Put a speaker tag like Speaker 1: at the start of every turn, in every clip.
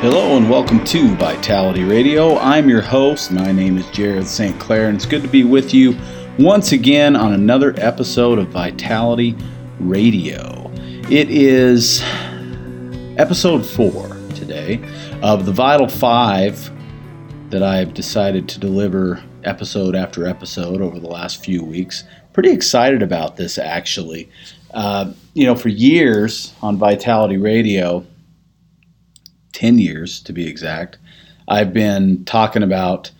Speaker 1: Hello and welcome to Vitality Radio. I'm your host. My name is Jared St. Clair, and it's good to be with you once again on another episode of Vitality Radio. It is episode four today of the Vital Five that I've decided to deliver episode after episode over the last few weeks. Pretty excited about this actually. Uh, you know, for years on Vitality Radio, 10 years to be exact, I've been talking about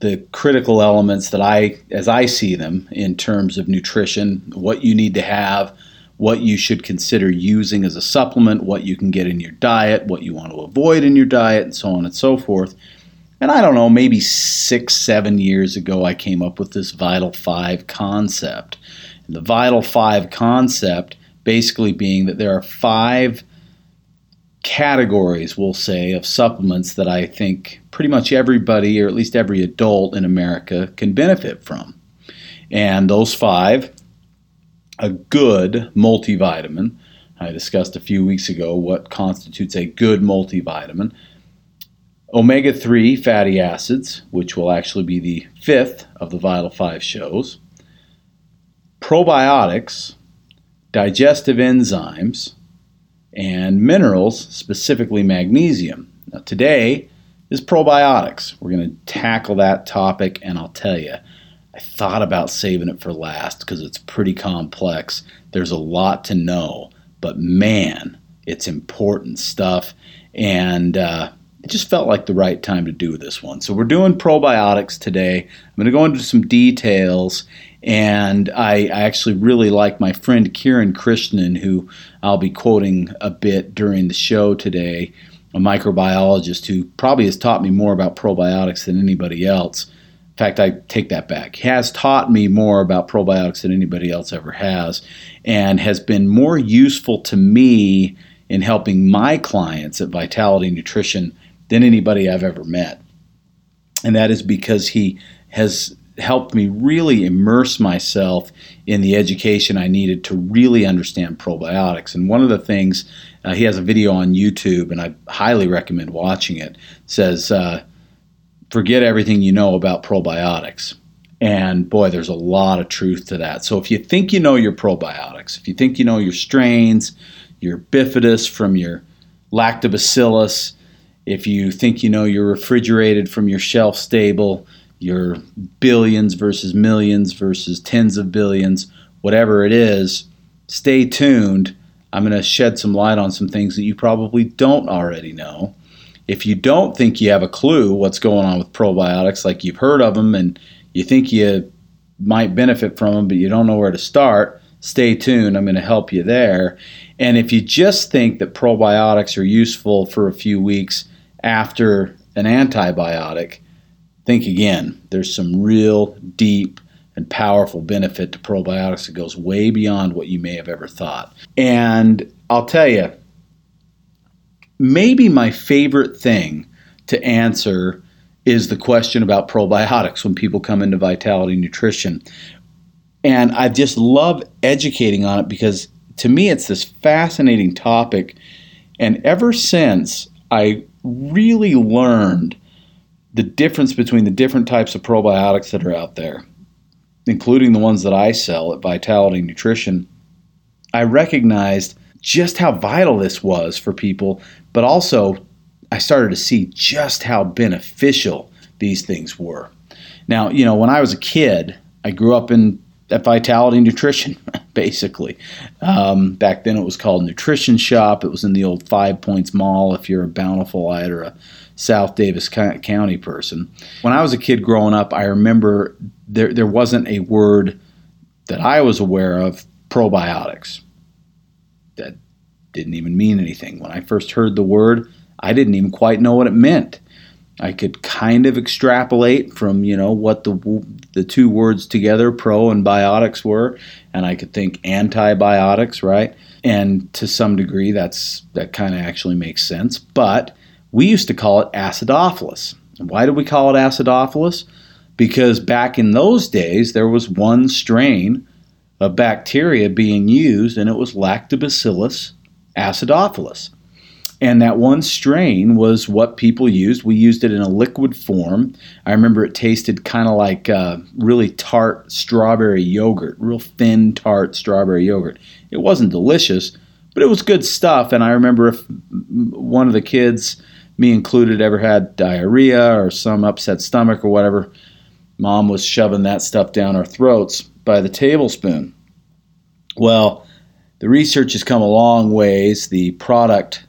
Speaker 1: the critical elements that I, as I see them, in terms of nutrition, what you need to have, what you should consider using as a supplement, what you can get in your diet, what you want to avoid in your diet, and so on and so forth. And I don't know, maybe six, seven years ago, I came up with this Vital Five concept. And the Vital Five concept basically being that there are five categories, we'll say, of supplements that I think pretty much everybody, or at least every adult in America, can benefit from. And those five a good multivitamin. I discussed a few weeks ago what constitutes a good multivitamin. Omega 3 fatty acids, which will actually be the fifth of the Vital 5 shows. Probiotics, digestive enzymes, and minerals, specifically magnesium. Now, today is probiotics. We're going to tackle that topic, and I'll tell you, I thought about saving it for last because it's pretty complex. There's a lot to know, but man, it's important stuff. And uh, it just felt like the right time to do this one. So we're doing probiotics today. I'm going to go into some details and I, I, actually really like my friend Kiran Krishnan, who I'll be quoting a bit during the show today, a microbiologist who probably has taught me more about probiotics than anybody else. In fact, I take that back. He has taught me more about probiotics than anybody else ever has, and has been more useful to me in helping my clients at Vitality Nutrition than anybody I've ever met. And that is because he has helped me really immerse myself in the education I needed to really understand probiotics. And one of the things, uh, he has a video on YouTube, and I highly recommend watching it, says, uh, forget everything you know about probiotics. And boy, there's a lot of truth to that. So if you think you know your probiotics, if you think you know your strains, your bifidus from your lactobacillus, if you think you know your refrigerated from your shelf stable, your billions versus millions versus tens of billions, whatever it is, stay tuned. I'm going to shed some light on some things that you probably don't already know. If you don't think you have a clue what's going on with probiotics, like you've heard of them and you think you might benefit from them, but you don't know where to start, stay tuned. I'm going to help you there. And if you just think that probiotics are useful for a few weeks after an antibiotic, think again. There's some real deep and powerful benefit to probiotics that goes way beyond what you may have ever thought. And I'll tell you, maybe my favorite thing to answer is the question about probiotics when people come into Vitality Nutrition. And I just love educating on it because to me it's this fascinating topic. And ever since I really learned the difference between the different types of probiotics that are out there, including the ones that I sell at Vitality Nutrition, I recognized just how vital this was for people, but also I started to see just how beneficial these things were. Now, you know, when I was a kid, I grew up in at Vitality Nutrition, basically. Um, back then it was called Nutrition Shop. It was in the old Five Points Mall if you're a Bountifulite or a South Davis County person. When I was a kid growing up, I remember there, there wasn't a word that I was aware of probiotics. That didn't even mean anything. When I first heard the word, I didn't even quite know what it meant. I could kind of extrapolate from you know what the the two words together, pro and biotics, were, and I could think antibiotics, right? And to some degree, that's that kind of actually makes sense. But we used to call it acidophilus. Why did we call it acidophilus? Because back in those days, there was one strain of bacteria being used, and it was Lactobacillus acidophilus. And that one strain was what people used. We used it in a liquid form. I remember it tasted kind of like uh, really tart strawberry yogurt, real thin, tart strawberry yogurt. It wasn't delicious, but it was good stuff. And I remember one of the kids, me included, ever had diarrhea or some upset stomach or whatever, mom was shoving that stuff down our throats by the tablespoon. Well, the research has come a long ways. The product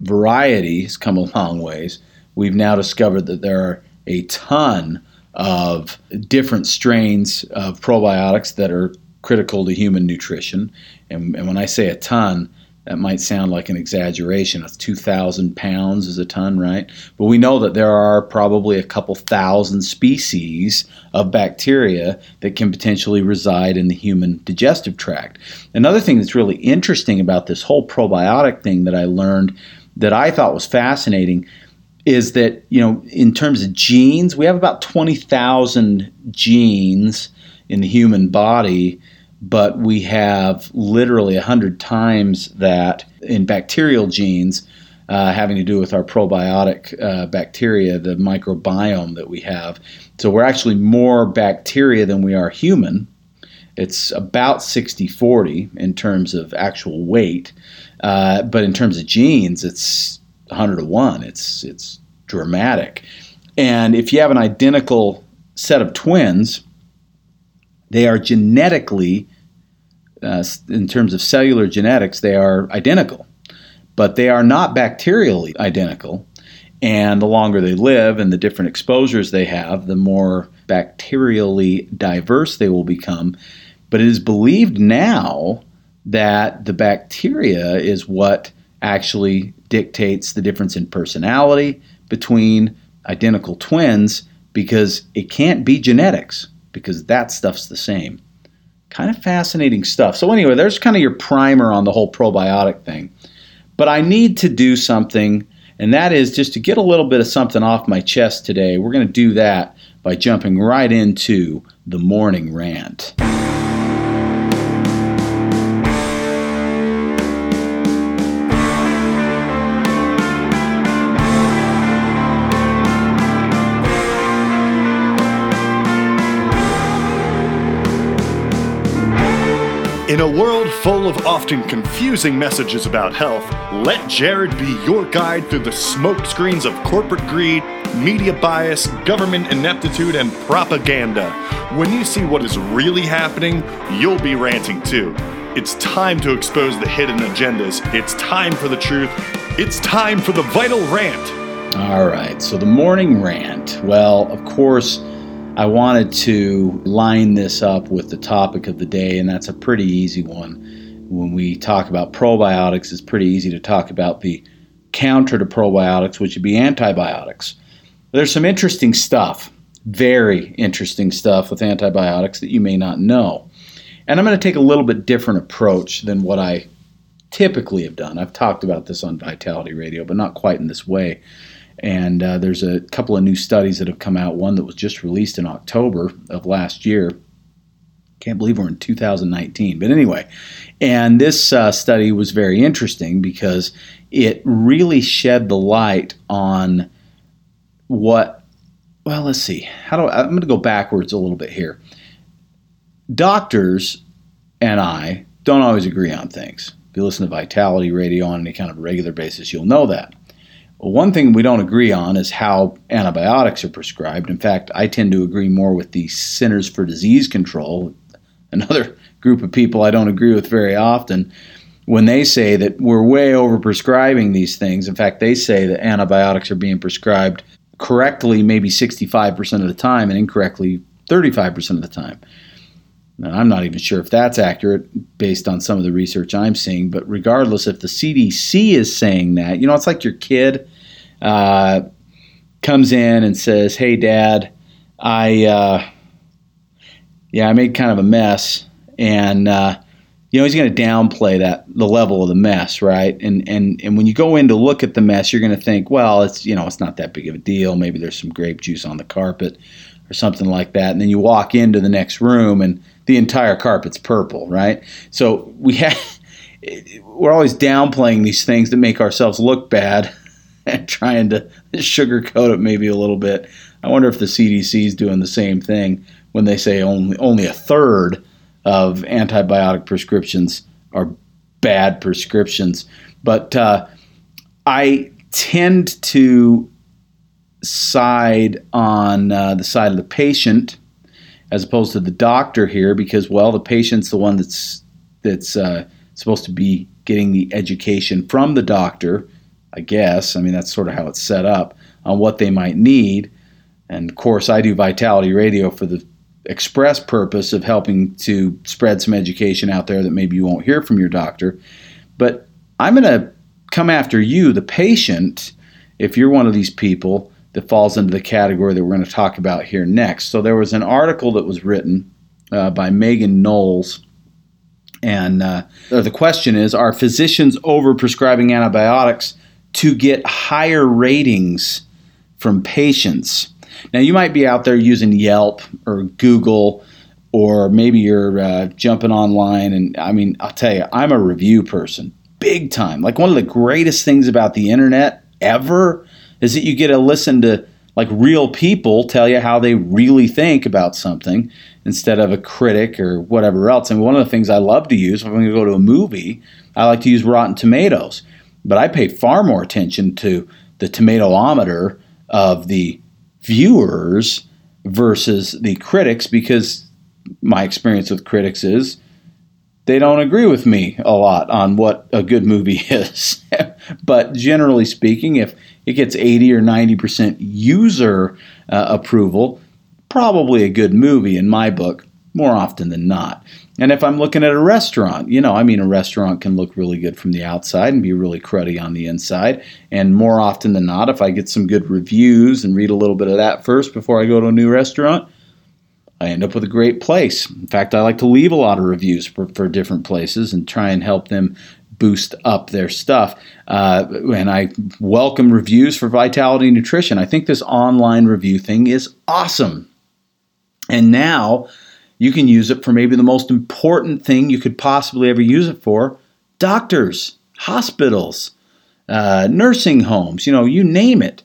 Speaker 1: variety has come a long ways. We've now discovered that there are a ton of different strains of probiotics that are critical to human nutrition. And, and when I say a ton, that might sound like an exaggeration. It's 2,000 pounds is a ton, right? But we know that there are probably a couple thousand species of bacteria that can potentially reside in the human digestive tract. Another thing that's really interesting about this whole probiotic thing that I learned that I thought was fascinating is that, you know, in terms of genes, we have about 20,000 genes in the human body, but we have literally 100 times that in bacterial genes. Uh, having to do with our probiotic uh, bacteria, the microbiome that we have. So we're actually more bacteria than we are human. It's about 60 40 in terms of actual weight. Uh, but in terms of genes, it's 100 to 1. It's, it's dramatic. And if you have an identical set of twins, they are genetically, uh, in terms of cellular genetics, they are identical. But they are not bacterially identical. And the longer they live and the different exposures they have, the more bacterially diverse they will become. But it is believed now that the bacteria is what actually dictates the difference in personality between identical twins because it can't be genetics because that stuff's the same. Kind of fascinating stuff. So, anyway, there's kind of your primer on the whole probiotic thing. But I need to do something, and that is just to get a little bit of something off my chest today. We're going to do that by jumping right into the morning rant.
Speaker 2: In a world full of often confusing messages about health, let Jared be your guide through the smokescreens of corporate greed, media bias, government ineptitude, and propaganda. When you see what is really happening, you'll be ranting too. It's time to expose the hidden agendas. It's time for the truth. It's time for the vital rant.
Speaker 1: All right, so the morning rant. Well, of course, I wanted to line this up with the topic of the day, and that's a pretty easy one. When we talk about probiotics, it's pretty easy to talk about the counter to probiotics, which would be antibiotics. There's some interesting stuff, very interesting stuff with antibiotics that you may not know. And I'm going to take a little bit different approach than what I typically have done. I've talked about this on Vitality Radio, but not quite in this way. And uh, there's a couple of new studies that have come out. One that was just released in October of last year. Can't believe we're in 2019. But anyway, and this uh, study was very interesting because it really shed the light on what. Well, let's see. How do I, I'm going to go backwards a little bit here. Doctors and I don't always agree on things. If you listen to Vitality Radio on any kind of regular basis, you'll know that. One thing we don't agree on is how antibiotics are prescribed. In fact, I tend to agree more with the Centers for Disease Control, another group of people I don't agree with very often, when they say that we're way over prescribing these things. In fact, they say that antibiotics are being prescribed correctly maybe 65% of the time and incorrectly 35% of the time. Now, I'm not even sure if that's accurate based on some of the research I'm seeing, but regardless, if the CDC is saying that, you know, it's like your kid. Uh, comes in and says, "Hey, Dad, I uh, yeah, I made kind of a mess," and uh, you know he's going to downplay that the level of the mess, right? And and and when you go in to look at the mess, you're going to think, well, it's you know it's not that big of a deal. Maybe there's some grape juice on the carpet or something like that. And then you walk into the next room and the entire carpet's purple, right? So we have we're always downplaying these things that make ourselves look bad and trying to sugarcoat it maybe a little bit. I wonder if the CDC is doing the same thing when they say only only a third of antibiotic prescriptions are bad prescriptions. But uh, I tend to side on uh, the side of the patient as opposed to the doctor here because well the patient's the one that's that's uh, supposed to be getting the education from the doctor i guess. I mean that's sort of how it's set up on what they might need. And of course i do vitality radio for the express purpose of helping to spread some education out there that maybe you won't hear from your doctor. But i'm going to come after you the patient if you're one of these people that falls into the category that we're going to talk about here next. So there was an article that was written uh, by Megan Knowles. And uh, the question is Are physicians overprescribing antibiotics to get higher ratings from patients? Now, you might be out there using Yelp or Google, or maybe you're uh, jumping online. And I mean, I'll tell you, I'm a review person, big time. Like, one of the greatest things about the internet ever is that you get to listen to like real people tell you how they really think about something instead of a critic or whatever else. And one of the things I love to use when I'm going to go to a movie, I like to use Rotten Tomatoes. But I pay far more attention to the tomatometer of the viewers versus the critics because my experience with critics is they don't agree with me a lot on what a good movie is. but generally speaking, if it gets 80 or 90% user uh, approval, probably a good movie in my book, more often than not. And if I'm looking at a restaurant, you know, I mean, a restaurant can look really good from the outside and be really cruddy on the inside. And more often than not, if I get some good reviews and read a little bit of that first before I go to a new restaurant, I end up with a great place. In fact, I like to leave a lot of reviews for, for different places and try and help them boost up their stuff. Uh, and I welcome reviews for Vitality Nutrition. I think this online review thing is awesome. And now you can use it for maybe the most important thing you could possibly ever use it for doctors, hospitals, uh, nursing homes, you know, you name it.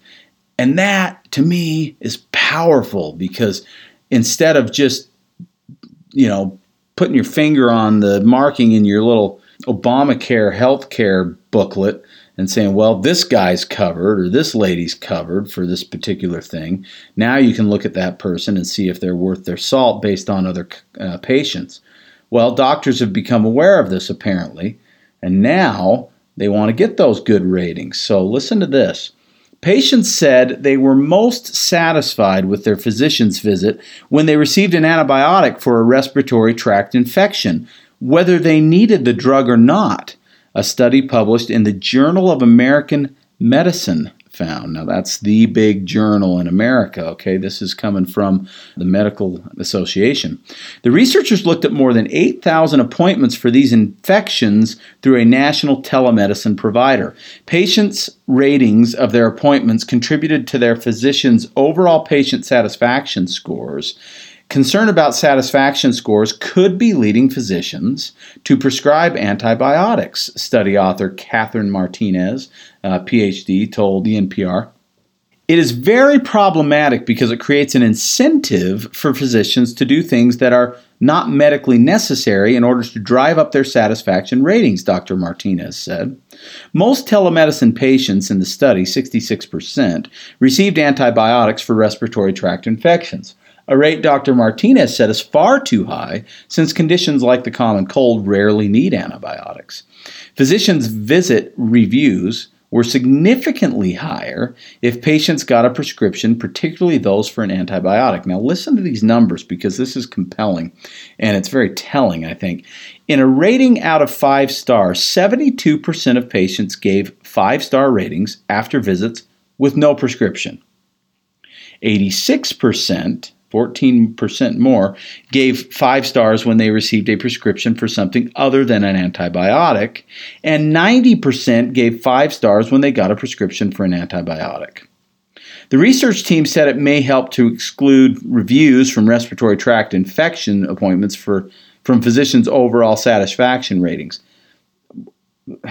Speaker 1: And that to me is powerful because instead of just, you know, putting your finger on the marking in your little Obamacare health care booklet and saying, well, this guy's covered or this lady's covered for this particular thing. Now you can look at that person and see if they're worth their salt based on other uh, patients. Well, doctors have become aware of this apparently, and now they want to get those good ratings. So listen to this. Patients said they were most satisfied with their physician's visit when they received an antibiotic for a respiratory tract infection, whether they needed the drug or not. A study published in the Journal of American Medicine found. Now, that's the big journal in America, okay? This is coming from the Medical Association. The researchers looked at more than 8,000 appointments for these infections through a national telemedicine provider. Patients' ratings of their appointments contributed to their physicians' overall patient satisfaction scores Concern about satisfaction scores could be leading physicians to prescribe antibiotics, study author Catherine Martinez, uh, PhD, told the NPR. It is very problematic because it creates an incentive for physicians to do things that are not medically necessary in order to drive up their satisfaction ratings, Dr. Martinez said. Most telemedicine patients in the study, 66%, received antibiotics for respiratory tract infections a rate Dr. Martinez said is far too high since conditions like the common cold rarely need antibiotics. Physicians' visit reviews were significantly higher if patients got a prescription, particularly those for an antibiotic. Now, listen to these numbers because this is compelling and it's very telling, I think. In a rating out of five stars, 72% of patients gave five star ratings after visits with no prescription. 86%, 14% more, gave five stars when they received a prescription for something other than an antibiotic, and 90% gave five stars when they got a prescription for an antibiotic. The research team said it may help to exclude reviews from respiratory tract infection appointments for, from physicians' overall satisfaction ratings.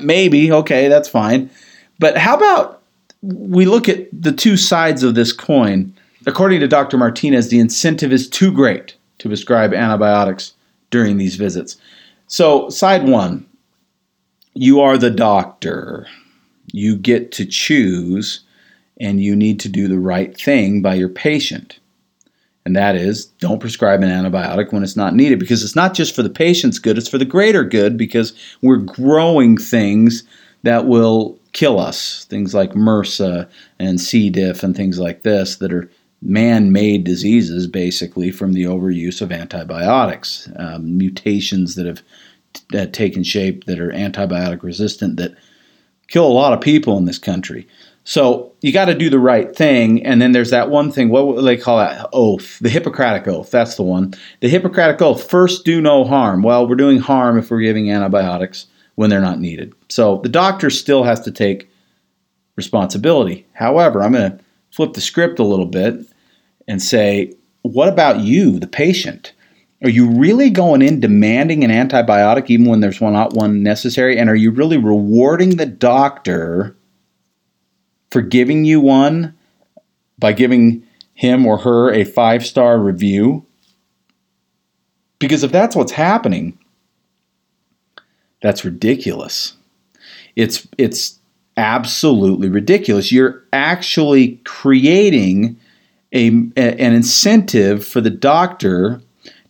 Speaker 1: Maybe, okay, that's fine. But how about we look at the two sides of this coin? According to Dr. Martinez, the incentive is too great to prescribe antibiotics during these visits. So, side one, you are the doctor. You get to choose, and you need to do the right thing by your patient. And that is, don't prescribe an antibiotic when it's not needed because it's not just for the patient's good, it's for the greater good because we're growing things that will kill us. Things like MRSA and C. diff and things like this that are man made diseases basically from the overuse of antibiotics, um, mutations that have t- taken shape that are antibiotic resistant that kill a lot of people in this country. So you got to do the right thing. And then there's that one thing, what they call that? Oath, the Hippocratic Oath. That's the one. The Hippocratic Oath first, do no harm. Well, we're doing harm if we're giving antibiotics when they're not needed. So the doctor still has to take responsibility. However, I'm going to flip the script a little bit and say, what about you, the patient? Are you really going in demanding an antibiotic even when there's one not one necessary? And are you really rewarding the doctor for giving you one by giving him or her a five star review? Because if that's what's happening, that's ridiculous. It's it's absolutely ridiculous. You're actually creating a, an incentive for the doctor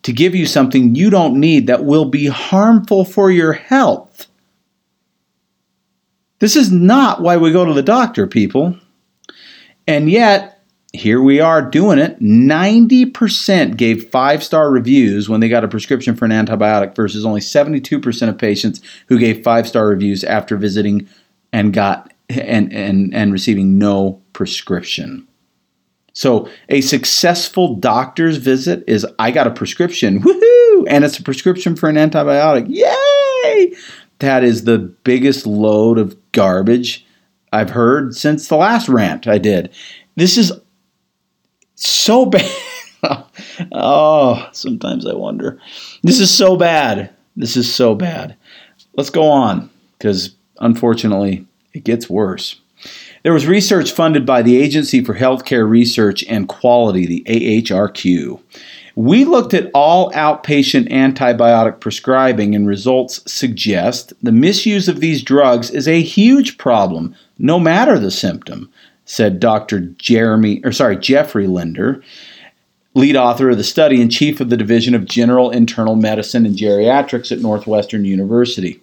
Speaker 1: to give you something you don't need that will be harmful for your health. This is not why we go to the doctor, people. And yet, here we are doing it. 90% gave five star reviews when they got a prescription for an antibiotic versus only 72% of patients who gave five star reviews after visiting and got and, and, and receiving no prescription. So a successful doctor's visit is I got a prescription, woohoo, and it's a prescription for an antibiotic. Yay! That is the biggest load of garbage I've heard since the last rant I did. This is so bad. oh, sometimes I wonder. This is so bad. This is so bad. Let's go on because unfortunately it gets worse. There was research funded by the Agency for Healthcare Research and Quality, the AHRQ. We looked at all outpatient antibiotic prescribing, and results suggest the misuse of these drugs is a huge problem, no matter the symptom, said Dr. Jeremy, or sorry, Jeffrey Linder, lead author of the study and chief of the Division of General Internal Medicine and Geriatrics at Northwestern University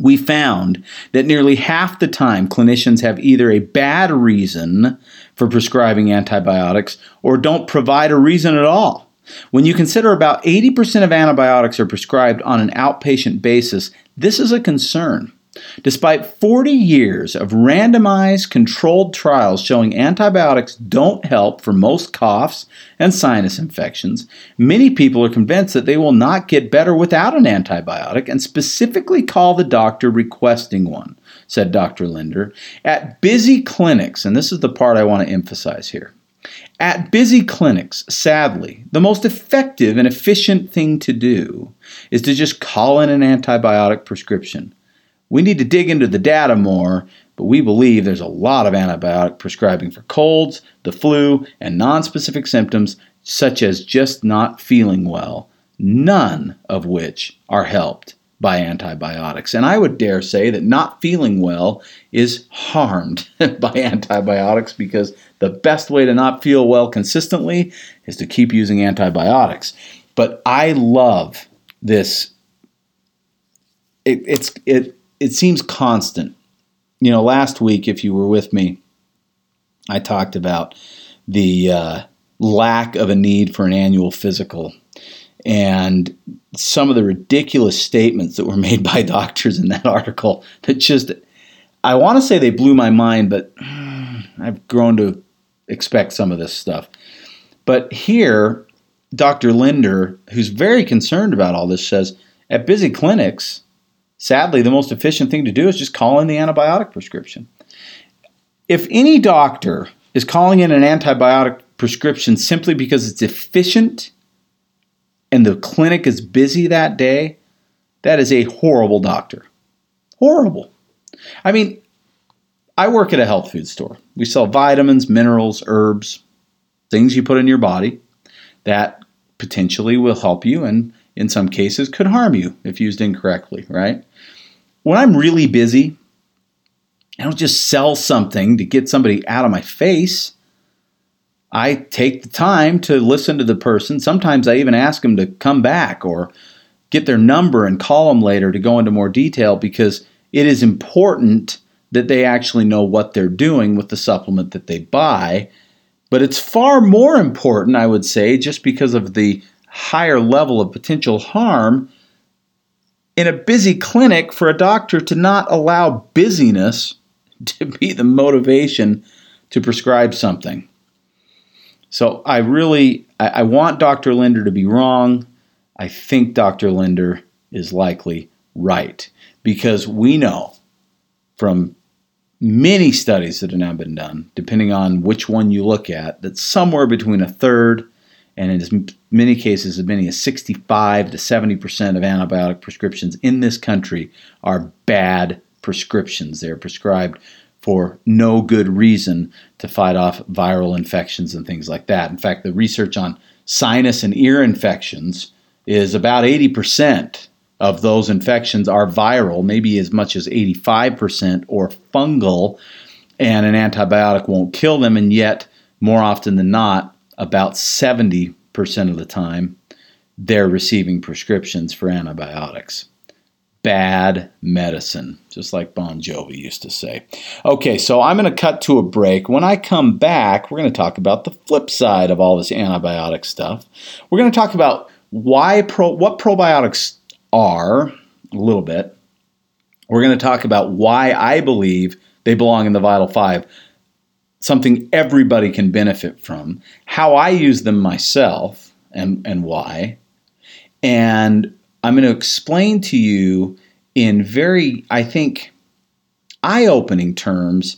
Speaker 1: we found that nearly half the time clinicians have either a bad reason for prescribing antibiotics or don't provide a reason at all. When you consider about 80% of antibiotics are prescribed on an outpatient basis, this is a concern. Despite 40 years of randomized controlled trials showing antibiotics don't help for most coughs and sinus infections, many people are convinced that they will not get better without an antibiotic and specifically call the doctor requesting one, said Dr. Linder. At busy clinics, and this is the part I want to emphasize here. At busy clinics, sadly, the most effective and efficient thing to do is to just call in an antibiotic prescription. We need to dig into the data more, but we believe there's a lot of antibiotic prescribing for colds, the flu, and nonspecific symptoms such as just not feeling well, none of which are helped by antibiotics. And I would dare say that not feeling well is harmed by antibiotics because the best way to not feel well consistently is to keep using antibiotics. But I love this. It, it's it it seems constant. You know, last week, if you were with me, I talked about the uh, lack of a need for an annual physical and some of the ridiculous statements that were made by doctors in that article that just I want to say they blew my mind, but I've grown to expect some of this stuff. But here, Dr. Linder, who's very concerned about all this, says at busy clinics, sadly, the most efficient thing to do is just call in the antibiotic prescription. If any doctor is calling in an antibiotic prescription simply because it's efficient and the clinic is busy that day, that is a horrible doctor. Horrible. I mean, I work at a health food store. We sell vitamins, minerals, herbs, things you put in your body that potentially will help you and in some cases could harm you if used incorrectly, right? When I'm really busy, I don't just sell something to get somebody out of my face. I take the time to listen to the person. Sometimes I even ask them to come back or get their number and call them later to go into more detail because it is important that they actually know what they're doing with the supplement that they buy. But it's far more important, I would say, just because of the higher level of potential harm in a busy clinic for a doctor to not allow busyness to be the motivation to prescribe something. So I really I, I want Dr. Linder to be wrong. I think Dr. Linder is likely right because we know from many studies that have now been done, depending on which one you look at, that somewhere between a third and in as many cases as many as 65 to 70 percent of antibiotic prescriptions in this country are bad prescriptions. They're prescribed for no good reason to fight off viral infections and things like that. In fact, the research on sinus and ear infections is about 80% of those infections are viral, maybe as much as 85% or fungal, and an antibiotic won't kill them. And yet, more often than not, about 70% of the time, they're receiving prescriptions for antibiotics bad medicine, just like Bon Jovi used to say. Okay, so I'm going to cut to a break. When I come back, we're going to talk about the flip side of all this antibiotic stuff. We're going to talk about why pro, what probiotics are a little bit. We're going to talk about why I believe they belong in the Vital 5, something everybody can benefit from, how I use them myself and and why. And I'm going to explain to you in very, I think, eye opening terms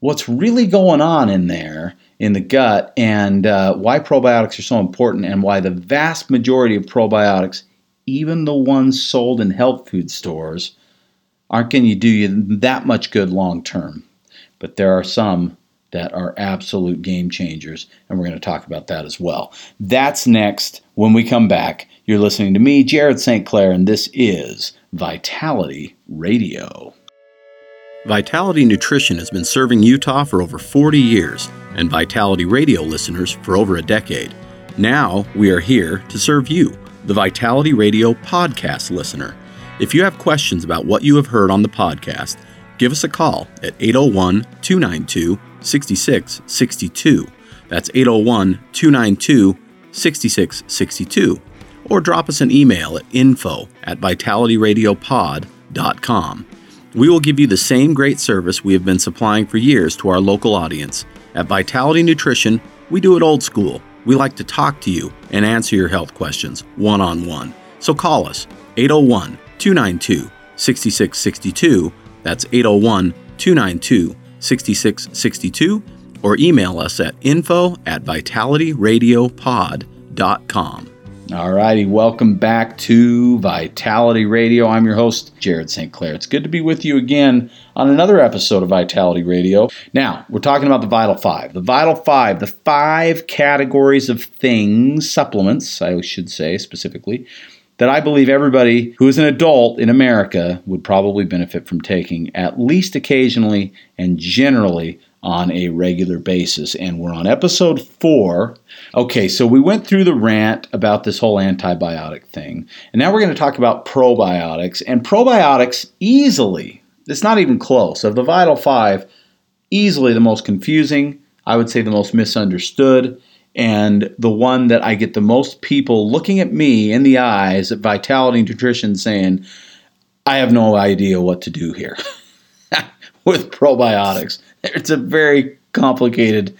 Speaker 1: what's really going on in there in the gut and uh, why probiotics are so important and why the vast majority of probiotics, even the ones sold in health food stores, aren't going to do you that much good long term. But there are some that are absolute game changers, and we're going to talk about that as well. That's next when we come back. You're listening to me, Jared St. Clair, and this is Vitality Radio.
Speaker 3: Vitality Nutrition has been serving Utah for over 40 years, and Vitality Radio listeners for over a decade. Now we are here to serve you, the Vitality Radio podcast listener. If you have questions about what you have heard on the podcast, give us a call at 801 292 6662. That's 801 292 6662. Or drop us an email at info at vitalityradiopod.com. We will give you the same great service we have been supplying for years to our local audience. At Vitality Nutrition, we do it old school. We like to talk to you and answer your health questions one on one. So call us 801 292 6662. That's 801 292 6662 or email us at info at vitalityradiopod.com.
Speaker 1: All righty, welcome back to Vitality Radio. I'm your host, Jared St. Clair. It's good to be with you again on another episode of Vitality Radio. Now, we're talking about the Vital Five. The Vital Five, the five categories of things, supplements, I should say specifically, that I believe everybody who is an adult in America would probably benefit from taking at least occasionally and generally on a regular basis. And we're on episode four. Okay, so we went through the rant about this whole antibiotic thing. And now we're going to talk about probiotics. And probiotics easily, it's not even close, of the Vital Five, easily the most confusing, I would say the most misunderstood and the one that I get the most people looking at me in the eyes at Vitality Nutrition saying, I have no idea what to do here with probiotics. It's a very complicated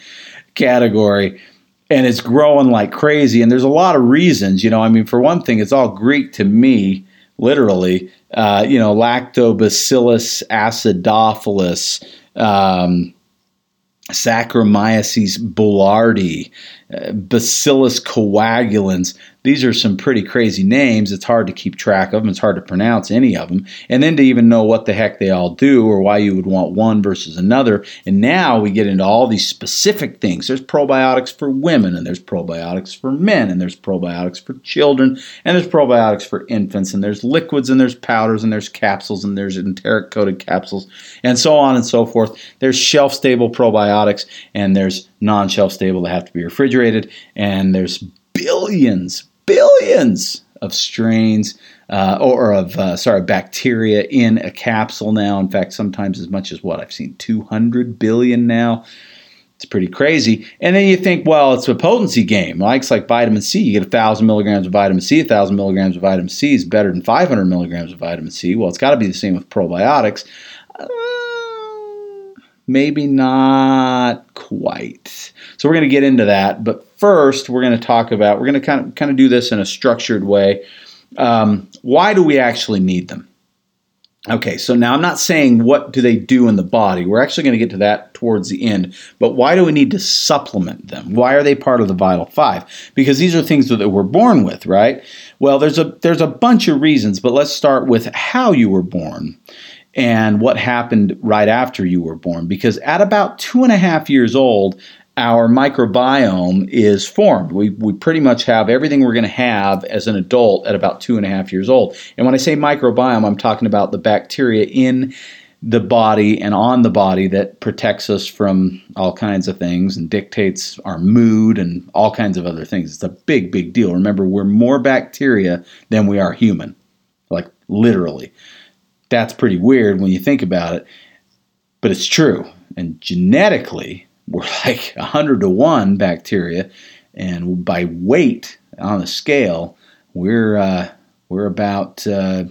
Speaker 1: category and it's growing like crazy. And there's a lot of reasons, you know. I mean, for one thing, it's all Greek to me, literally. Uh, you know, Lactobacillus acidophilus, um, Saccharomyces boulardii, Bacillus coagulans. These are some pretty crazy names. It's hard to keep track of them. It's hard to pronounce any of them. And then to even know what the heck they all do or why you would want one versus another. And now we get into all these specific things. There's probiotics for women, and there's probiotics for men, and there's probiotics for children, and there's probiotics for infants, and there's liquids, and there's powders, and there's capsules, and there's enteric coated capsules, and so on and so forth. There's shelf stable probiotics, and there's non shelf stable that have to be refrigerated, and there's billions, billions of strains uh, or, of uh, sorry bacteria in a capsule now. In fact, sometimes as much as what I've seen 200 billion now. It's pretty crazy. And then you think, well, it's a potency game. Like it's like vitamin C. You get a thousand milligrams of vitamin C. A thousand milligrams of vitamin C is better than 500 milligrams of vitamin C. Well, it's got to be the same with probiotics. Maybe not quite. So we're going to get into that, but first we're going to talk about we're going to kind of kind of do this in a structured way. Um, why do we actually need them? Okay, so now I'm not saying what do they do in the body. We're actually going to get to that towards the end. But why do we need to supplement them? Why are they part of the vital five? Because these are things that we're born with, right? Well, there's a there's a bunch of reasons, but let's start with how you were born and what happened right after you were born. Because at about two and a half years old, our microbiome is formed. We, we pretty much have everything we're going to have as an adult at about two and a half years old. And when I say microbiome, I'm talking about the bacteria in the body and on the body that protects us from all kinds of things and dictates our mood and all kinds of other things. It's a big, big deal. Remember, we're more bacteria than we are human, like literally that's pretty weird when you think about it, but it's true. And genetically, we're like 100 to 1 bacteria, and by weight on the scale, we're uh, we're about uh,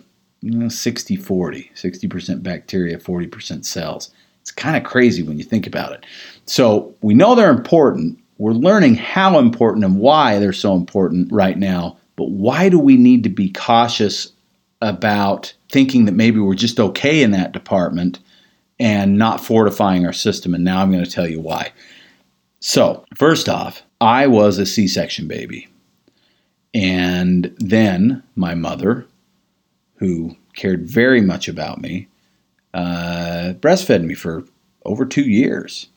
Speaker 1: 60 40, 60% bacteria, 40% cells. It's kind of crazy when you think about it. So we know they're important. We're learning how important and why they're so important right now. But why do we need to be cautious about thinking that maybe we're just okay in that department and not fortifying our system. And now I'm going to tell you why. So, first off, I was a C section baby. And then my mother, who cared very much about me, uh, breastfed me for over two years.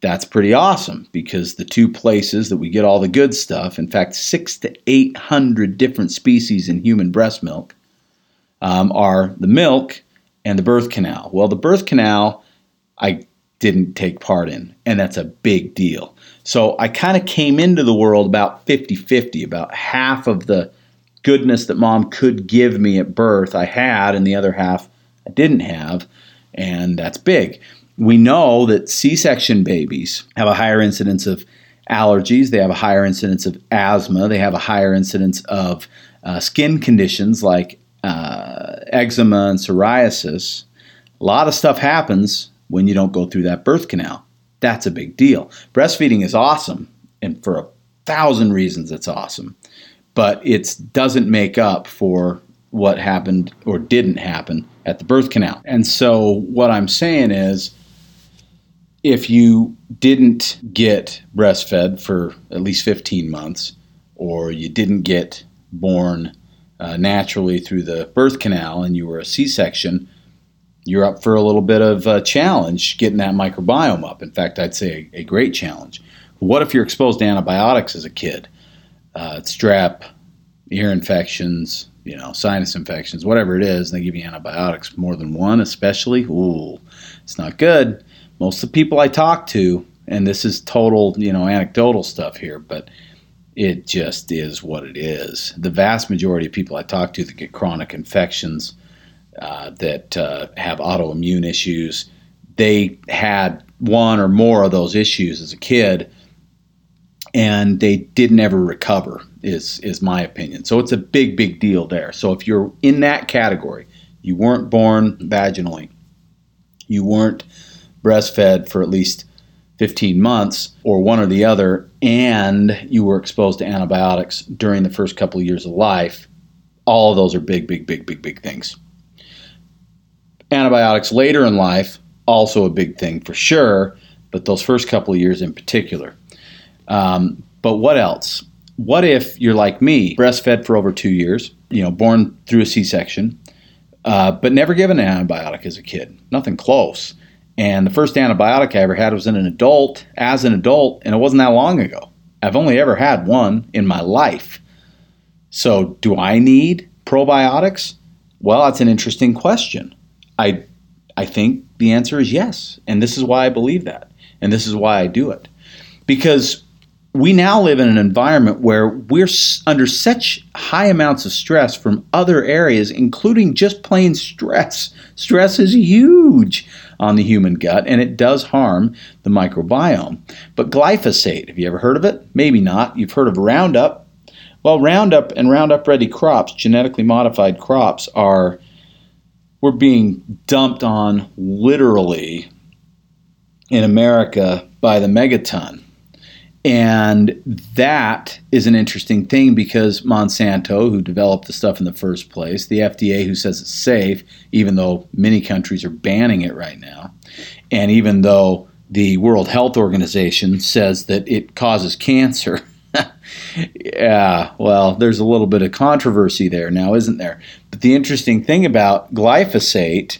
Speaker 1: That's pretty awesome because the two places that we get all the good stuff, in fact, six to 800 different species in human breast milk, um, are the milk and the birth canal. Well, the birth canal, I didn't take part in, and that's a big deal. So I kind of came into the world about 50 50, about half of the goodness that mom could give me at birth I had, and the other half I didn't have, and that's big. We know that C section babies have a higher incidence of allergies, they have a higher incidence of asthma, they have a higher incidence of uh, skin conditions like uh, eczema and psoriasis, a lot of stuff happens when you don't go through that birth canal. That's a big deal. Breastfeeding is awesome, and for a thousand reasons, it's awesome. But it doesn't make up for what happened or didn't happen at the birth canal. And so, what I'm saying is, if you didn't get breastfed for at least 15 months, or you didn't get born uh, naturally through the birth canal and you were a C section, you're up for a little bit of a challenge getting that microbiome up. In fact, I'd say a, a great challenge. What if you're exposed to antibiotics as a kid? Uh, strep, ear infections, you know, sinus infections, whatever it is, and they give you antibiotics, more than one especially. Ooh, it's not good. Most of the people I talk to, and this is total, you know, anecdotal stuff here, but it just is what it is. The vast majority of people I talk to that get chronic infections, uh, that uh, have autoimmune issues, they had one or more of those issues as a kid, and they didn't ever recover. Is is my opinion. So it's a big, big deal there. So if you're in that category, you weren't born vaginally, you weren't breastfed for at least 15 months or one or the other, and you were exposed to antibiotics during the first couple of years of life, all of those are big, big, big, big, big things. Antibiotics later in life, also a big thing for sure, but those first couple of years in particular. Um, but what else? What if you're like me, breastfed for over two years, you know, born through a C section, uh, but never given an antibiotic as a kid? Nothing close. And the first antibiotic I ever had was in an adult, as an adult, and it wasn't that long ago. I've only ever had one in my life. So, do I need probiotics? Well, that's an interesting question. I, I think the answer is yes. And this is why I believe that. And this is why I do it. Because we now live in an environment where we're under such high amounts of stress from other areas, including just plain stress. Stress is huge on the human gut and it does harm the microbiome. But glyphosate, have you ever heard of it? Maybe not. You've heard of Roundup. Well, Roundup and Roundup Ready crops, genetically modified crops, are we're being dumped on literally in America by the megaton. And that is an interesting thing because Monsanto, who developed the stuff in the first place, the FDA, who says it's safe, even though many countries are banning it right now, and even though the World Health Organization says that it causes cancer. yeah, well, there's a little bit of controversy there now, isn't there? But the interesting thing about glyphosate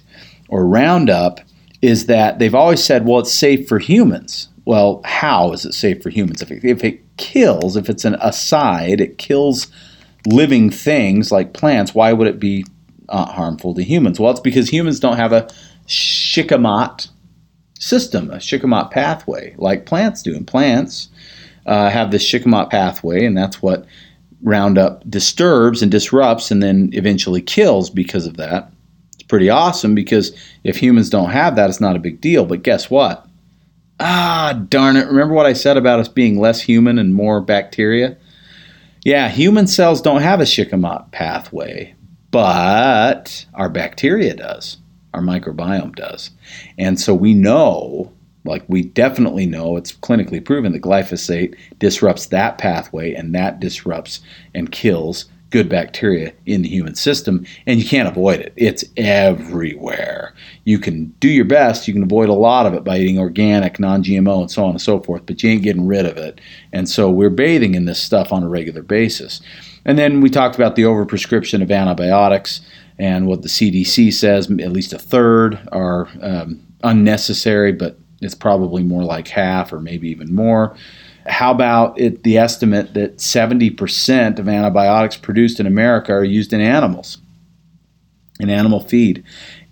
Speaker 1: or Roundup is that they've always said, well, it's safe for humans well, how is it safe for humans? If it, if it kills, if it's an aside, it kills living things like plants, why would it be uh, harmful to humans? Well, it's because humans don't have a shikimate system, a shikimate pathway like plants do. And plants uh, have this shikimate pathway, and that's what Roundup disturbs and disrupts and then eventually kills because of that. It's pretty awesome because if humans don't have that, it's not a big deal. But guess what? Ah, darn it. Remember what I said about us being less human and more bacteria? Yeah, human cells don't have a Shikimate pathway, but our bacteria does. Our microbiome does. And so we know, like we definitely know, it's clinically proven that glyphosate disrupts that pathway and that disrupts and kills good bacteria in the human system, and you can't avoid it. It's everywhere. You can do your best, you can avoid a lot of it by eating organic, non GMO, and so on and so forth, but you ain't getting rid of it. And so we're bathing in this stuff on a regular basis. And then we talked about the overprescription of antibiotics and what the CDC says at least a third are um, unnecessary, but it's probably more like half or maybe even more. How about it, the estimate that 70% of antibiotics produced in America are used in animals, in animal feed?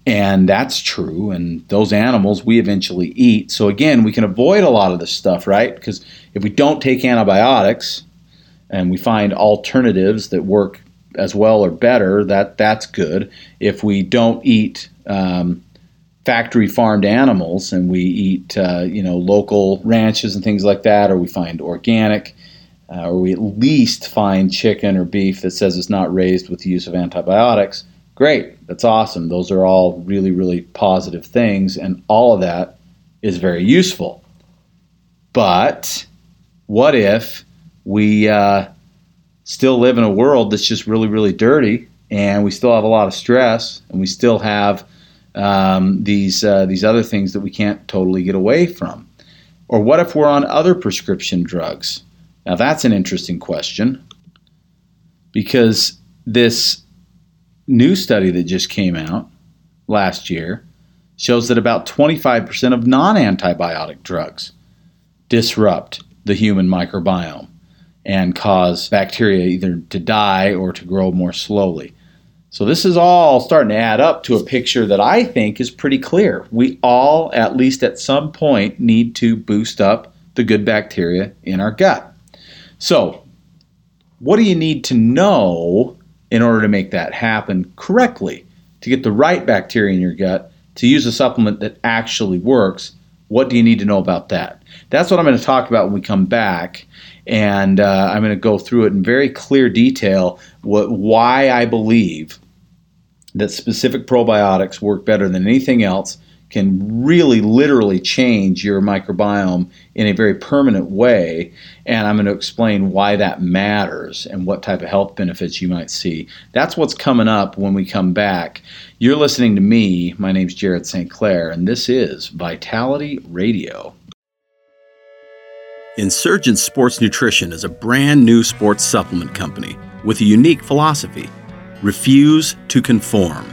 Speaker 1: And that's true. And those animals we eventually eat. So, again, we can avoid a lot of this stuff, right? Because if we don't take antibiotics and we find alternatives that work as well or better, that, that's good. If we don't eat um, factory farmed animals and we eat uh, you know local ranches and things like that or we find organic uh, or we at least find chicken or beef that says it's not raised with the use of antibiotics great that's awesome. Those are all really really positive things and all of that is very useful. But what if we uh, still live in a world that's just really really dirty and we still have a lot of stress and we still have um, these uh, these other things that we can't totally get away from? Or what if we're on other prescription drugs? Now that's an interesting question because this new study that just came out last year shows that about 25% of non-antibiotic drugs disrupt the human microbiome and cause bacteria either to die or to grow more slowly. So this is all starting to add up to a picture that I think is pretty clear. We all, at least at some point, need to boost up the good bacteria in our gut. So, what do you need to know in order to make that happen correctly? To get the right bacteria in your gut, to use a supplement that actually works, what do you need to know about that? That's what I'm going to talk about when we come back. And uh, I'm going to go through it in very clear detail what, why I believe that specific probiotics work better than anything else can really literally change your microbiome in a very permanent way. And I'm going to explain why that matters and what type of health benefits you might see. That's what's coming up when we come back. You're listening to me. My name's Jared St. Clair, and this is Vitality Radio.
Speaker 3: Insurgent Sports Nutrition is a brand new sports supplement company with a unique philosophy refuse to conform.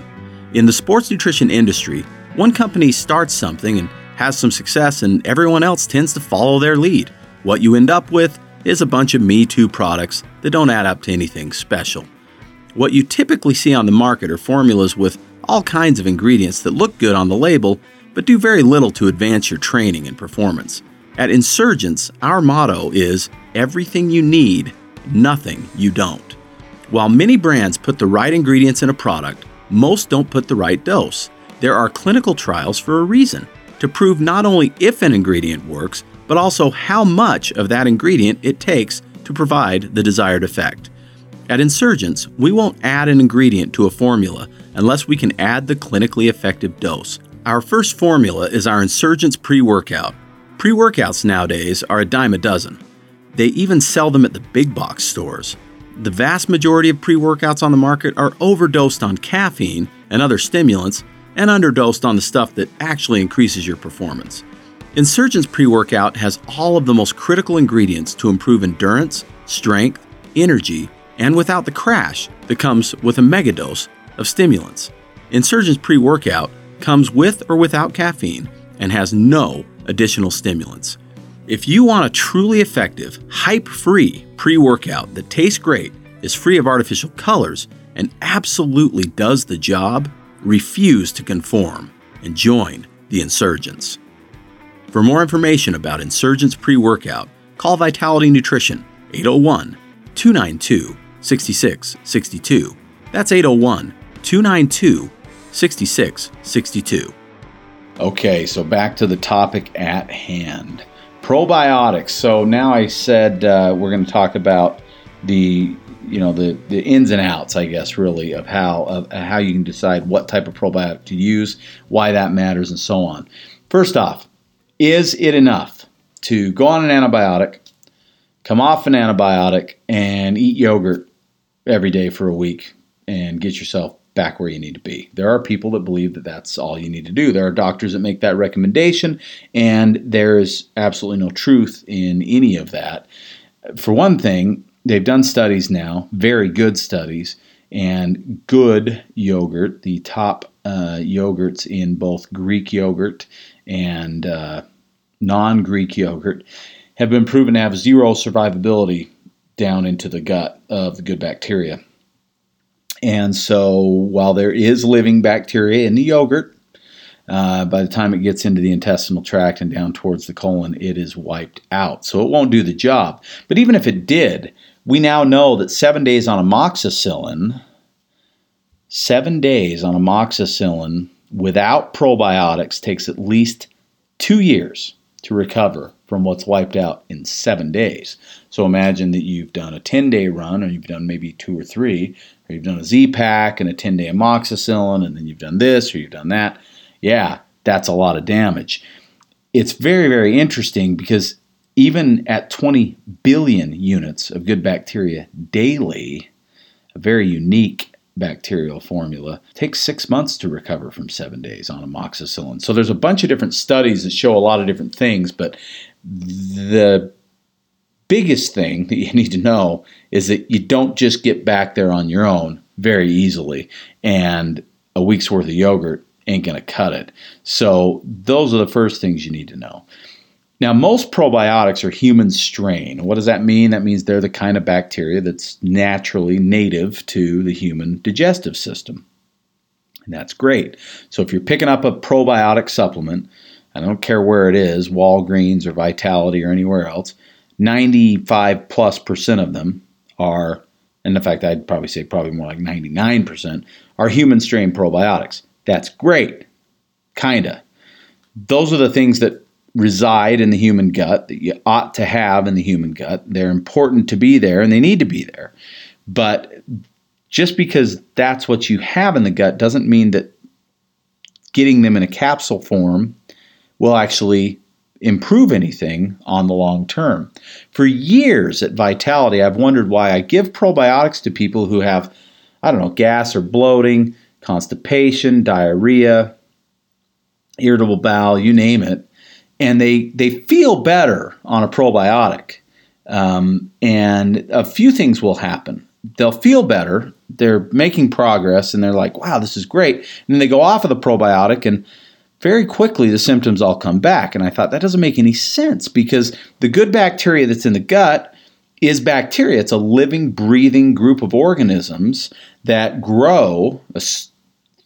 Speaker 3: In the sports nutrition industry, one company starts something and has some success, and everyone else tends to follow their lead. What you end up with is a bunch of Me Too products that don't add up to anything special. What you typically see on the market are formulas with all kinds of ingredients that look good on the label, but do very little to advance your training and performance. At Insurgents, our motto is everything you need, nothing you don't. While many brands put the right ingredients in a product, most don't put the right dose. There are clinical trials for a reason to prove not only if an ingredient works, but also how much of that ingredient it takes to provide the desired effect. At Insurgents, we won't add an ingredient to a formula unless we can add the clinically effective dose. Our first formula is our Insurgents pre workout. Pre workouts nowadays are a dime a dozen. They even sell them at the big box stores the vast majority of pre workouts on the market are overdosed on caffeine and other stimulants and underdosed on the stuff that actually increases your performance. Insurgents pre workout has all of the most critical ingredients to improve endurance, strength, energy, and without the crash that comes with a megadose of stimulants. Insurgents pre workout comes with or without caffeine and has no additional stimulants. If you want a truly effective, hype free pre workout that tastes great, is free of artificial colors, and absolutely does the job, refuse to conform and join the insurgents. For more information about Insurgents pre workout, call Vitality Nutrition 801 292 6662. That's 801 292 6662.
Speaker 1: Okay, so back to the topic at hand probiotics. So now I said uh, we're going to talk about the you know the the ins and outs, I guess, really of how of how you can decide what type of probiotic to use, why that matters, and so on. First off, is it enough to go on an antibiotic, come off an antibiotic, and eat yogurt every day for a week and get yourself back where you need to be. There are people that believe that that's all you need to do. There are doctors that make that recommendation, and there's absolutely no truth in any of that. For one thing, they've done studies now, very good studies, and good yogurt, the top uh, yogurts in both Greek yogurt and uh, non Greek yogurt, have been proven to have zero survivability down into the gut of the good bacteria. And so while there is living bacteria in the yogurt, uh, by the time it gets into the intestinal tract and down towards the colon, it is wiped out. So it won't do the job. But even if it did, we now know that seven days on amoxicillin, seven days on amoxicillin without probiotics takes at least two years to recover from what's wiped out in seven days. So imagine that you've done a 10 day run, or you've done maybe two or three, or you've done a Z pack and a 10 day amoxicillin, and then you've done this or you've done that. Yeah, that's a lot of damage. It's very, very interesting because even at 20 billion units of good bacteria daily, a very unique bacterial formula takes six months to recover from seven days on amoxicillin. So there's a bunch of different studies that show a lot of different things, but the biggest thing that you need to know is that you don't just get back there on your own very easily, and a week's worth of yogurt ain't going to cut it. So, those are the first things you need to know. Now, most probiotics are human strain. What does that mean? That means they're the kind of bacteria that's naturally native to the human digestive system. And that's great. So, if you're picking up a probiotic supplement, I don't care where it is, Walgreens or Vitality or anywhere else, 95 plus percent of them are, and in fact, I'd probably say probably more like 99%, are human strain probiotics. That's great. Kinda. Those are the things that reside in the human gut that you ought to have in the human gut. They're important to be there and they need to be there. But just because that's what you have in the gut doesn't mean that getting them in a capsule form will actually improve anything on the long term. For years at Vitality, I've wondered why I give probiotics to people who have, I don't know, gas or bloating, constipation, diarrhea, irritable bowel, you name it, and they they feel better on a probiotic. Um, and a few things will happen. They'll feel better. They're making progress, and they're like, "Wow, this is great." And then they go off of the probiotic, and very quickly the symptoms all come back. And I thought that doesn't make any sense because the good bacteria that's in the gut is bacteria. It's a living, breathing group of organisms that grow, uh,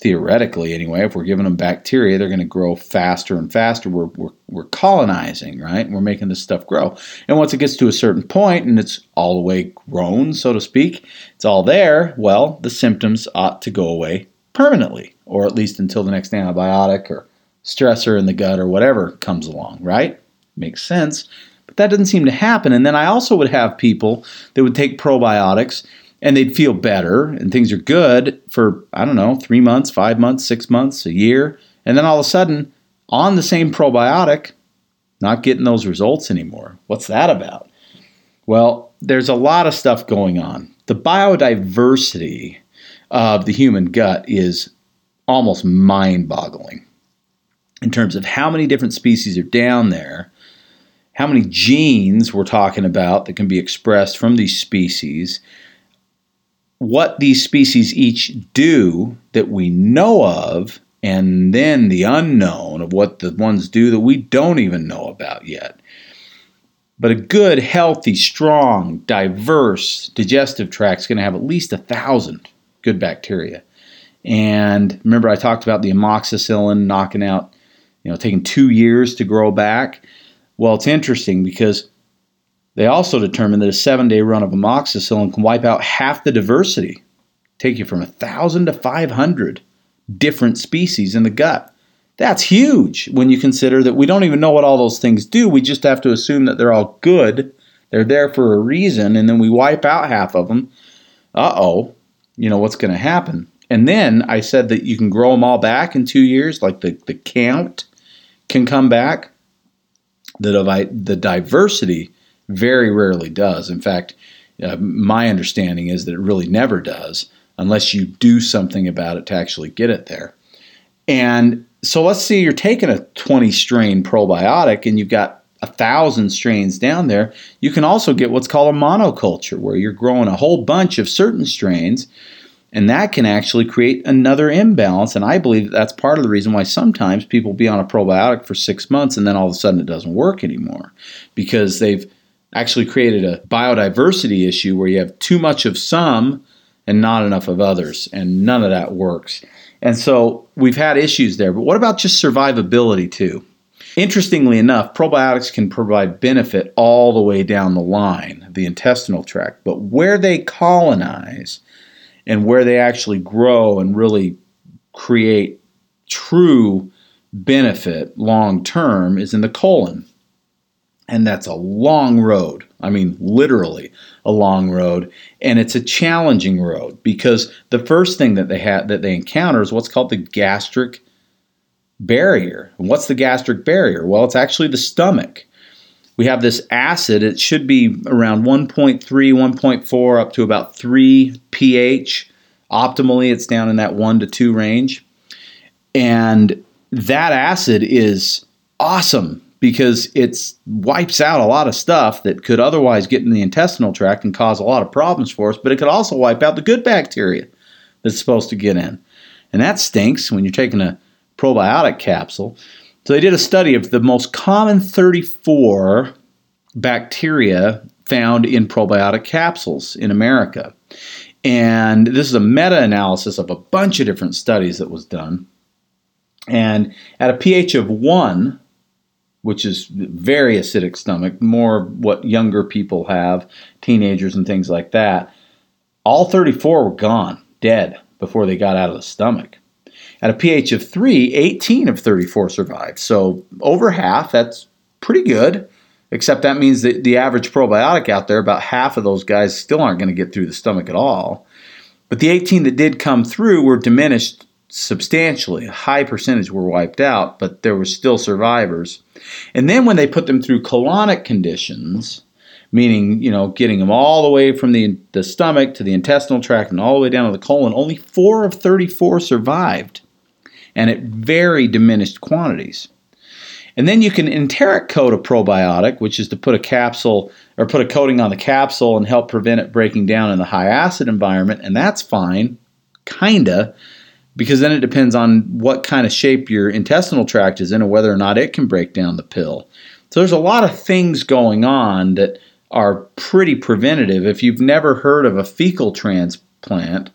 Speaker 1: theoretically anyway. If we're giving them bacteria, they're going to grow faster and faster. We're, we're, we're colonizing, right? We're making this stuff grow. And once it gets to a certain point and it's all the way grown, so to speak, it's all there, well, the symptoms ought to go away permanently, or at least until the next antibiotic or stressor in the gut or whatever comes along, right? Makes sense. But that doesn't seem to happen. And then I also would have people that would take probiotics and they'd feel better and things are good for, I don't know, three months, five months, six months, a year. And then all of a sudden, on the same probiotic, not getting those results anymore. What's that about? Well, there's a lot of stuff going on. The biodiversity of the human gut is almost mind boggling in terms of how many different species are down there, how many genes we're talking about that can be expressed from these species, what these species each do that we know of, and then the unknown of what the ones do that we don't even know about yet. But a good, healthy, strong, diverse digestive tract is going to have at least a thousand good bacteria. And remember, I talked about the amoxicillin knocking out you know, taking two years to grow back. Well, it's interesting because they also determined that a seven day run of amoxicillin can wipe out half the diversity, take you from 1,000 to 500 different species in the gut. That's huge when you consider that we don't even know what all those things do. We just have to assume that they're all good, they're there for a reason, and then we wipe out half of them. Uh oh, you know what's going to happen. And then I said that you can grow them all back in two years, like the, the count can come back. The, the diversity very rarely does. In fact, uh, my understanding is that it really never does unless you do something about it to actually get it there. And so let's say you're taking a 20 strain probiotic and you've got a thousand strains down there. You can also get what's called a monoculture, where you're growing a whole bunch of certain strains and that can actually create another imbalance. And I believe that that's part of the reason why sometimes people be on a probiotic for six months and then all of a sudden it doesn't work anymore because they've actually created a biodiversity issue where you have too much of some and not enough of others. And none of that works. And so we've had issues there. But what about just survivability too? Interestingly enough, probiotics can provide benefit all the way down the line, the intestinal tract, but where they colonize and where they actually grow and really create true benefit long term is in the colon. And that's a long road. I mean, literally a long road. And it's a challenging road because the first thing that they have that they encounter is what's called the gastric barrier. And what's the gastric barrier? Well, it's actually the stomach we have this acid. It should be around 1.3, 1.4, up to about 3 pH. Optimally, it's down in that 1 to 2 range. And that acid is awesome because it wipes out a lot of stuff that could otherwise get in the intestinal tract and cause a lot of problems for us, but it could also wipe out the good bacteria that's supposed to get in. And that stinks when you're taking a probiotic capsule. So they did a study of the most common 34 bacteria found in probiotic capsules in America. And this is a meta analysis of a bunch of different studies that was done. And at a pH of 1, which is very acidic stomach, more what younger people have, teenagers and things like that, all 34 were gone, dead, before they got out of the stomach. At a pH of 3, 18 of 34 survived. So over half, that's pretty good. Except that means that the average probiotic out there, about half of those guys still aren't going to get through the stomach at all. But the 18 that did come through were diminished substantially. A high percentage were wiped out, but there were still survivors. And then when they put them through colonic conditions, meaning you know getting them all the way from the the stomach to the intestinal tract and all the way down to the colon, only four of 34 survived, and at very diminished quantities. And then you can enteric coat a probiotic, which is to put a capsule or put a coating on the capsule and help prevent it breaking down in the high acid environment, and that's fine, kinda because then it depends on what kind of shape your intestinal tract is in and whether or not it can break down the pill. So there's a lot of things going on that are pretty preventative. If you've never heard of a fecal transplant,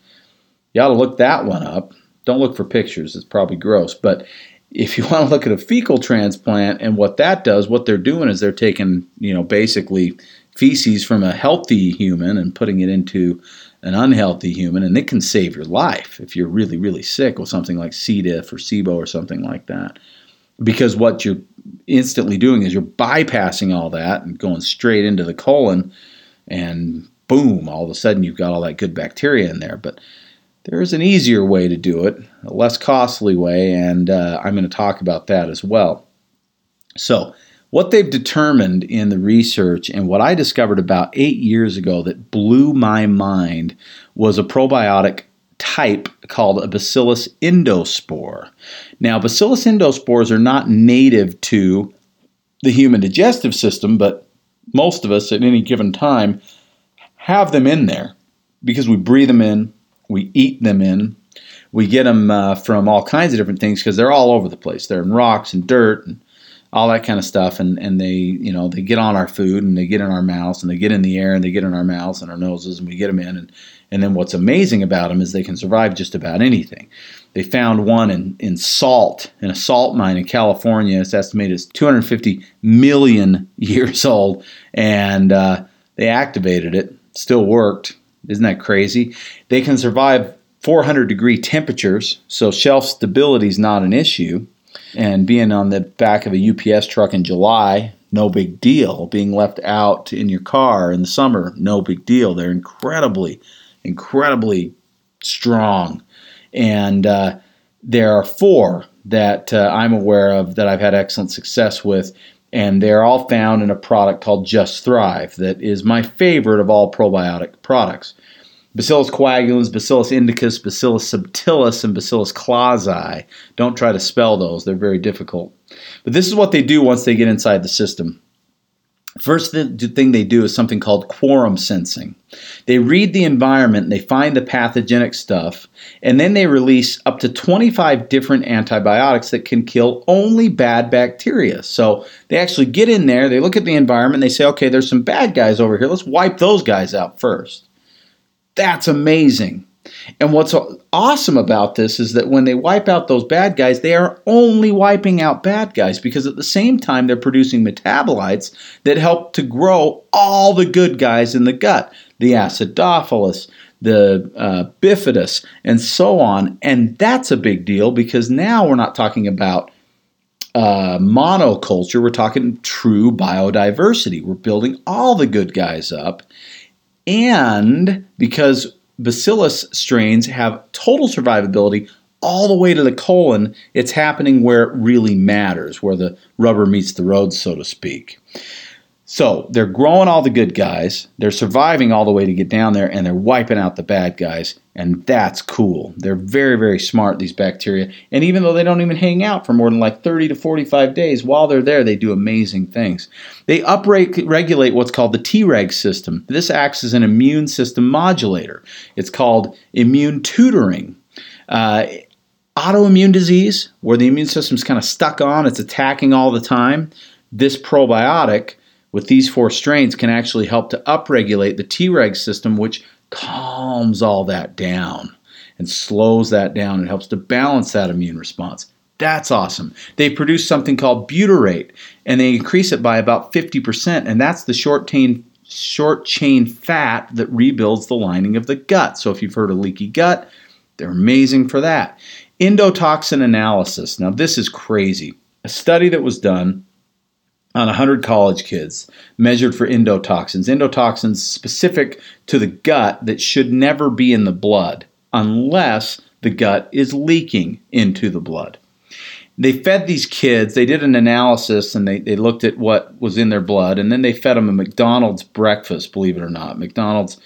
Speaker 1: you ought to look that one up. Don't look for pictures, it's probably gross. But if you want to look at a fecal transplant and what that does, what they're doing is they're taking, you know, basically feces from a healthy human and putting it into an unhealthy human, and it can save your life if you're really, really sick with something like C. diff or SIBO or something like that. Because what you're instantly doing is you're bypassing all that and going straight into the colon, and boom, all of a sudden you've got all that good bacteria in there. But there's an easier way to do it, a less costly way, and uh, I'm going to talk about that as well. So, what they've determined in the research and what I discovered about eight years ago that blew my mind was a probiotic type called a Bacillus endospore. Now, Bacillus endospores are not native to the human digestive system, but most of us at any given time have them in there because we breathe them in, we eat them in, we get them uh, from all kinds of different things because they're all over the place. They're in rocks and dirt and all that kind of stuff and and they you know they get on our food and they get in our mouths and they get in the air and they get in our mouths and our noses and we get them in and and then what's amazing about them is they can survive just about anything. They found one in, in salt in a salt mine in california. It's estimated it's 250 million years old and uh, they activated it. Still worked isn't that crazy they can survive 400 degree temperatures so shelf stability is not an issue and being on the back of a UPS truck in July, no big deal. Being left out in your car in the summer, no big deal. They're incredibly, incredibly strong. And uh, there are four that uh, I'm aware of that I've had excellent success with. And they're all found in a product called Just Thrive that is my favorite of all probiotic products. Bacillus coagulans, Bacillus indicus, Bacillus subtilis, and Bacillus clausii. Don't try to spell those, they're very difficult. But this is what they do once they get inside the system. First thing they do is something called quorum sensing. They read the environment they find the pathogenic stuff, and then they release up to 25 different antibiotics that can kill only bad bacteria. So they actually get in there, they look at the environment, they say, okay, there's some bad guys over here, let's wipe those guys out first. That's amazing. And what's awesome about this is that when they wipe out those bad guys, they are only wiping out bad guys because at the same time they're producing metabolites that help to grow all the good guys in the gut the acidophilus, the uh, bifidus, and so on. And that's a big deal because now we're not talking about uh, monoculture, we're talking true biodiversity. We're building all the good guys up and because bacillus strains have total survivability all the way to the colon, it's happening where it really matters, where the rubber meets the road, so to speak. So they're growing all the good guys, they're surviving all the way to get down there, and they're wiping out the bad guys. And that's cool. They're very, very smart, these bacteria. And even though they don't even hang out for more than like 30 to 45 days, while they're there, they do amazing things. They upregulate what's called the Treg system. This acts as an immune system modulator. It's called immune tutoring. Uh, autoimmune disease, where the immune system's kind of stuck on, it's attacking all the time. This probiotic with these four strains can actually help to upregulate the Treg system, which calms all that down and slows that down and helps to balance that immune response. That's awesome. They produce something called butyrate and they increase it by about 50%, and that's the short chain short chain fat that rebuilds the lining of the gut. So if you've heard of leaky gut, they're amazing for that. Endotoxin analysis. Now this is crazy. A study that was done on 100 college kids measured for endotoxins. Endotoxins specific to the gut that should never be in the blood unless the gut is leaking into the blood. They fed these kids, they did an analysis and they, they looked at what was in their blood, and then they fed them a McDonald's breakfast, believe it or not. McDonald's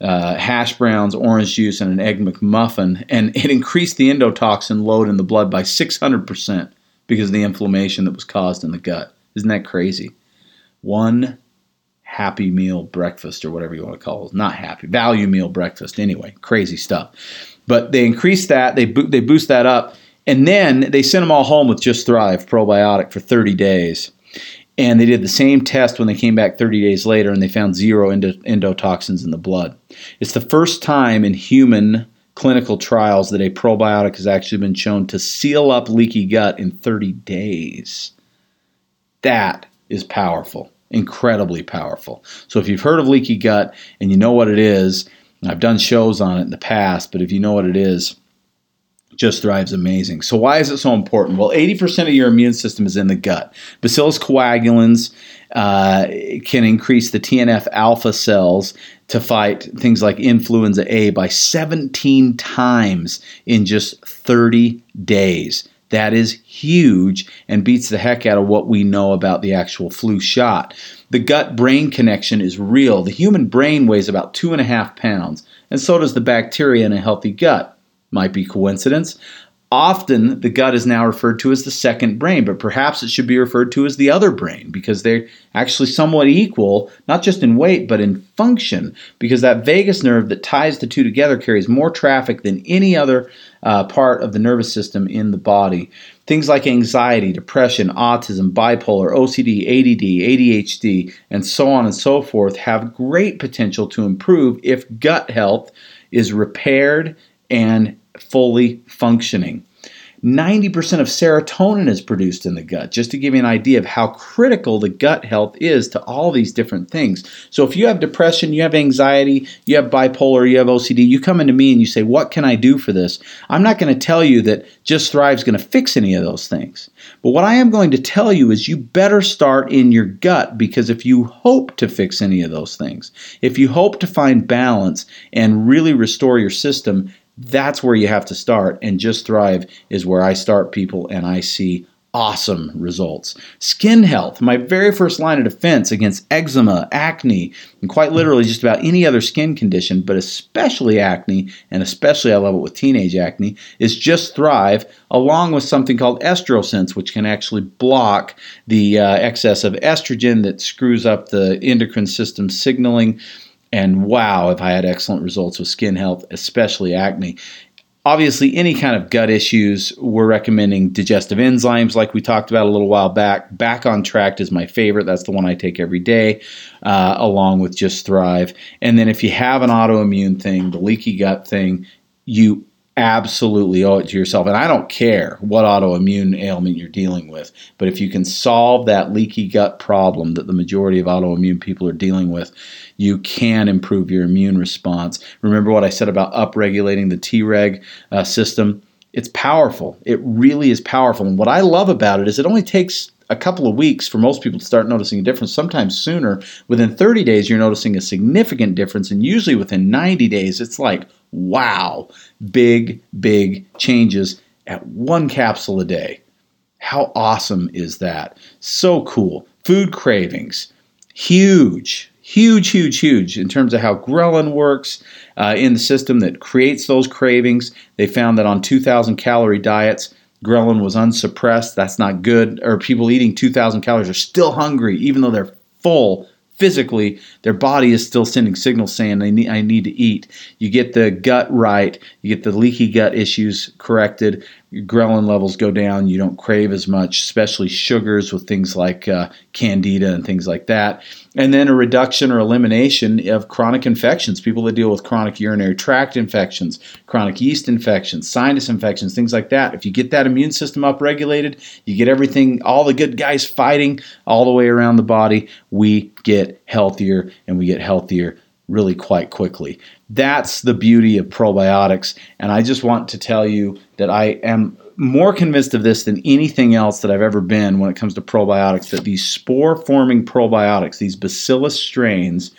Speaker 1: uh, hash browns, orange juice, and an egg McMuffin, and it increased the endotoxin load in the blood by 600% because of the inflammation that was caused in the gut. Isn't that crazy? One happy meal breakfast or whatever you want to call it. Not happy, value meal breakfast. Anyway, crazy stuff. But they increase that, they, bo- they boost that up, and then they sent them all home with Just Thrive probiotic for 30 days. And they did the same test when they came back 30 days later and they found zero endo- endotoxins in the blood. It's the first time in human clinical trials that a probiotic has actually been shown to seal up leaky gut in 30 days. That is powerful, incredibly powerful. So if you've heard of leaky gut and you know what it is, I've done shows on it in the past, but if you know what it is, just thrives amazing. So why is it so important? Well, 80% of your immune system is in the gut. Bacillus coagulans uh, can increase the TNF alpha cells to fight things like influenza A by 17 times in just 30 days. That is huge and beats the heck out of what we know about the actual flu shot. The gut brain connection is real. The human brain weighs about two and a half pounds, and so does the bacteria in a healthy gut. Might be coincidence. Often the gut is now referred to as the second brain, but perhaps it should be referred to as the other brain because they're actually somewhat equal, not just in weight, but in function, because that vagus nerve that ties the two together carries more traffic than any other uh, part of the nervous system in the body. Things like anxiety, depression, autism, bipolar, OCD, ADD, ADHD, and so on and so forth have great potential to improve if gut health is repaired and fully functioning. 90% of serotonin is produced in the gut, just to give you an idea of how critical the gut health is to all these different things. So, if you have depression, you have anxiety, you have bipolar, you have OCD, you come into me and you say, What can I do for this? I'm not going to tell you that Just Thrive is going to fix any of those things. But what I am going to tell you is you better start in your gut because if you hope to fix any of those things, if you hope to find balance and really restore your system, that's where you have to start. And Just Thrive is where I start people and I see awesome results. Skin health, my very first line of defense against eczema, acne, and quite literally just about any other skin condition, but especially acne, and especially I love it with teenage acne, is Just Thrive, along with something called EstroSense, which can actually block the uh, excess of estrogen that screws up the endocrine system signaling. And wow, if I had excellent results with skin health, especially acne. Obviously, any kind of gut issues, we're recommending digestive enzymes, like we talked about a little while back. Back on Track is my favorite. That's the one I take every day, uh, along with Just Thrive. And then if you have an autoimmune thing, the leaky gut thing, you absolutely owe it to yourself. And I don't care what autoimmune ailment you're dealing with, but if you can solve that leaky gut problem that the majority of autoimmune people are dealing with, you can improve your immune response. Remember what I said about upregulating the Treg uh, system? It's powerful. It really is powerful. And what I love about it is it only takes a couple of weeks for most people to start noticing a difference, sometimes sooner. Within 30 days, you're noticing a significant difference. And usually within 90 days, it's like, wow, big, big changes at one capsule a day. How awesome is that? So cool. Food cravings, huge, huge, huge, huge in terms of how ghrelin works uh, in the system that creates those cravings. They found that on 2,000 calorie diets, ghrelin was unsuppressed. That's not good. Or people eating 2,000 calories are still hungry, even though they're full physically their body is still sending signals saying I need, I need to eat. You get the gut right, you get the leaky gut issues corrected, your ghrelin levels go down, you don't crave as much, especially sugars with things like uh, candida and things like that. And then a reduction or elimination of chronic infections, people that deal with chronic urinary tract infections, chronic yeast infections, sinus infections, things like that. If you get that immune system upregulated, you get everything, all the good guys fighting all the way around the body, we get healthier and we get healthier really quite quickly. That's the beauty of probiotics. And I just want to tell you that I am more convinced of this than anything else that I've ever been when it comes to probiotics that these spore forming probiotics, these bacillus strains,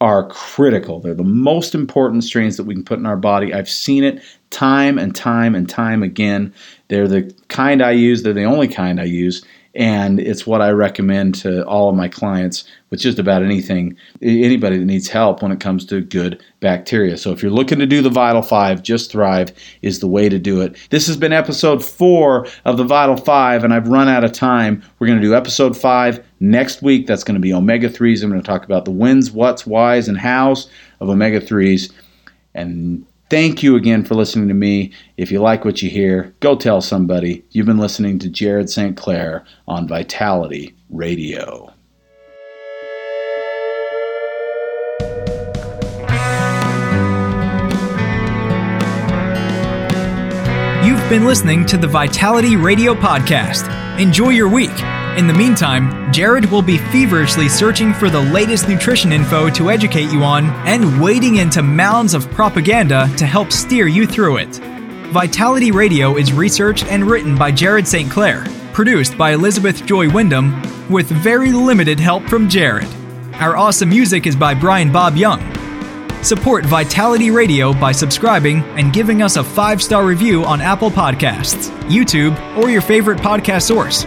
Speaker 1: are critical. They're the most important strains that we can put in our body. I've seen it time and time and time again. They're the kind I use, they're the only kind I use, and it's what I recommend to all of my clients with just about anything, anybody that needs help when it comes to good bacteria. So if you're looking to do the Vital 5, Just Thrive is the way to do it. This has been episode 4 of the Vital 5 and I've run out of time. We're going to do episode 5 next week. That's going to be omega 3s. I'm going to talk about the whens, whats, whys and hows of omega 3s. And Thank you again for listening to me. If you like what you hear, go tell somebody. You've been listening to Jared St. Clair on Vitality Radio.
Speaker 4: You've been listening to the Vitality Radio Podcast. Enjoy your week. In the meantime, Jared will be feverishly searching for the latest nutrition info to educate you on and wading into mounds of propaganda to help steer you through it. Vitality Radio is researched and written by Jared St. Clair, produced by Elizabeth Joy Wyndham, with very limited help from Jared. Our awesome music is by Brian Bob Young. Support Vitality Radio by subscribing and giving us a five star review on Apple Podcasts, YouTube, or your favorite podcast source.